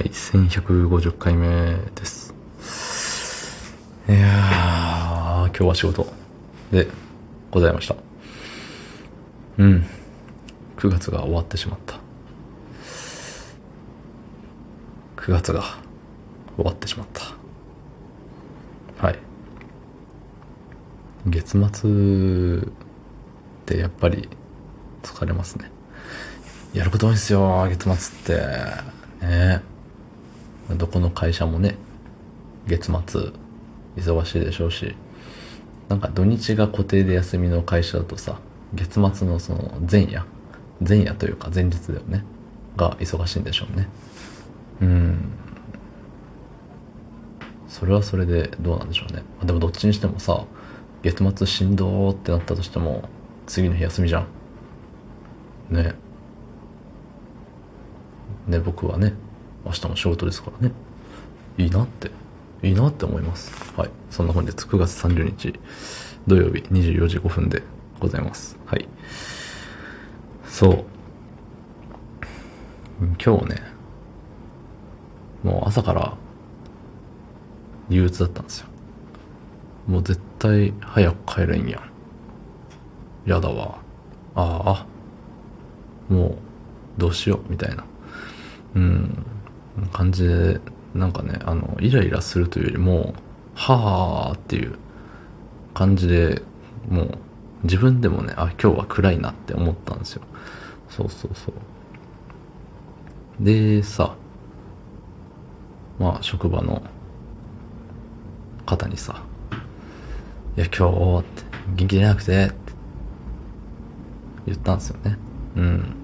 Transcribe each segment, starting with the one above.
はい、1150回目です。いやー、今日は仕事でございました。うん。9月が終わってしまった。9月が終わってしまった。はい。月末ってやっぱり疲れますね。やること多いんですよ、月末って。ねどこの会社もね、月末忙しいでしょうし、なんか土日が固定で休みの会社だとさ、月末のその前夜、前夜というか前日だよね、が忙しいんでしょうね。うん。それはそれでどうなんでしょうね。でもどっちにしてもさ、月末しんどーってなったとしても、次の日休みじゃん。ね。ね、僕はね、明日も仕事ですからね。いいなって、いいなって思います。はい。そんな本日9月30日土曜日24時5分でございます。はい。そう。今日ね、もう朝から憂鬱だったんですよ。もう絶対早く帰れんやん。やだわ。ああ、もうどうしようみたいな。うん、感じで、なんかね、あの、イライラするというよりも、はーっていう感じで、もう、自分でもね、あ、今日は暗いなって思ったんですよ。そうそうそう。で、さ、まあ、職場の方にさ、いや、今日って、元気出なくて、って言ったんですよね。うん。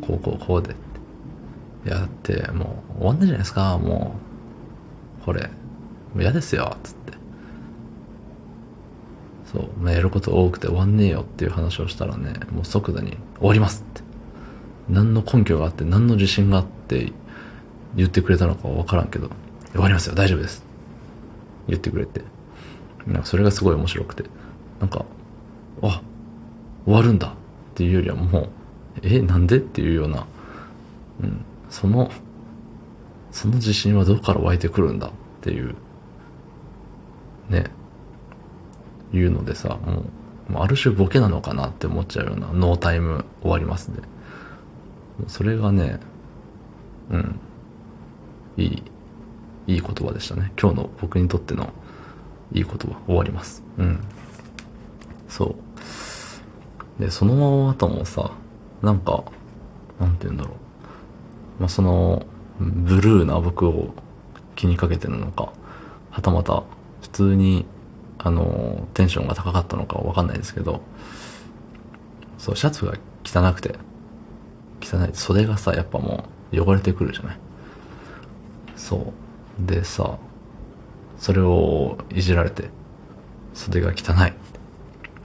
こうこうこうで。や、って、もう、終わんないじゃないですか、もう。これ。もう嫌ですよ、つって。そう、まあ、やること多くて終わんねえよっていう話をしたらね、もう即座に、終わりますって。何の根拠があって、何の自信があって、言ってくれたのかはわからんけど、終わりますよ、大丈夫です。言ってくれて。なんかそれがすごい面白くて。なんか、あ、終わるんだっていうよりはもう、え、なんでっていうような、うん、その、その自信はどこから湧いてくるんだっていう、ね、いうのでさ、もう、もうある種ボケなのかなって思っちゃうようなノータイム終わりますね。それがね、うん、いい、いい言葉でしたね。今日の僕にとってのいい言葉、終わります。うん。そう。で、その後もさ、なんか、なんて言うんだろう。まあ、その、ブルーな僕を気にかけてるのか、はたまた、普通に、あの、テンションが高かったのかわかんないですけど、そう、シャツが汚くて、汚い。袖がさ、やっぱもう、汚れてくるじゃない？そう。でさ、それをいじられて、袖が汚い。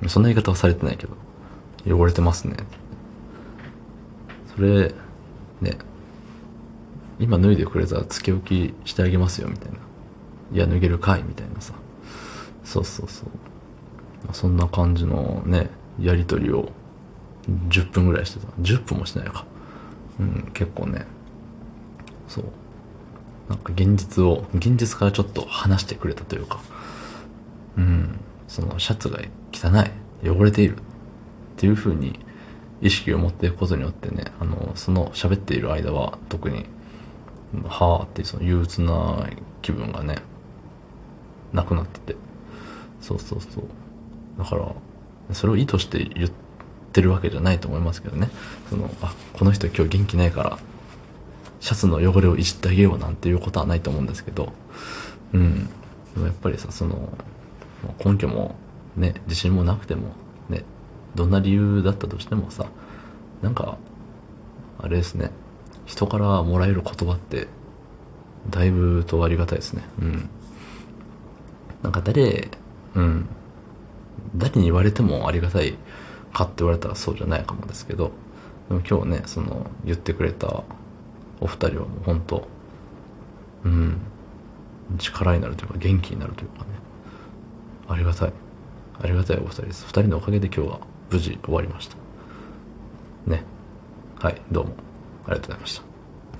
そんな言い方はされてないけど、汚れてますね。それ、ね、今脱いでくれたらつけ置きしてあげますよ、みたいな。いや、脱げるかいみたいなさ。そうそうそう。そんな感じのね、やりとりを10分ぐらいしてた。10分もしないか。うん、結構ね、そう。なんか現実を、現実からちょっと話してくれたというか、うん、そのシャツが汚い、汚れているっていう風に意識を持っていくことによってね、あの、その喋っている間は特に、はーっていうその憂鬱な気分がね、なくなってて。そうそうそう。だから、それを意図して言ってるわけじゃないと思いますけどね。その、あ、この人今日元気ないから、シャツの汚れをいじってあげようなんていうことはないと思うんですけど、うん。でもやっぱりさ、その、根拠もね、自信もなくても、ね、どんな理由だったとしてもさ、なんか、あれですね、人からもらえる言葉って、だいぶとありがたいですね。うん。なんか誰、うん、誰に言われてもありがたいかって言われたらそうじゃないかもですけど、でも今日ね、その、言ってくれたお二人はもう本当、うん、力になるというか元気になるというかね、ありがたい。ありがたいお二人です。二人のおかげで今日は無事終わりました。ね。はい、どうもありがとうございました。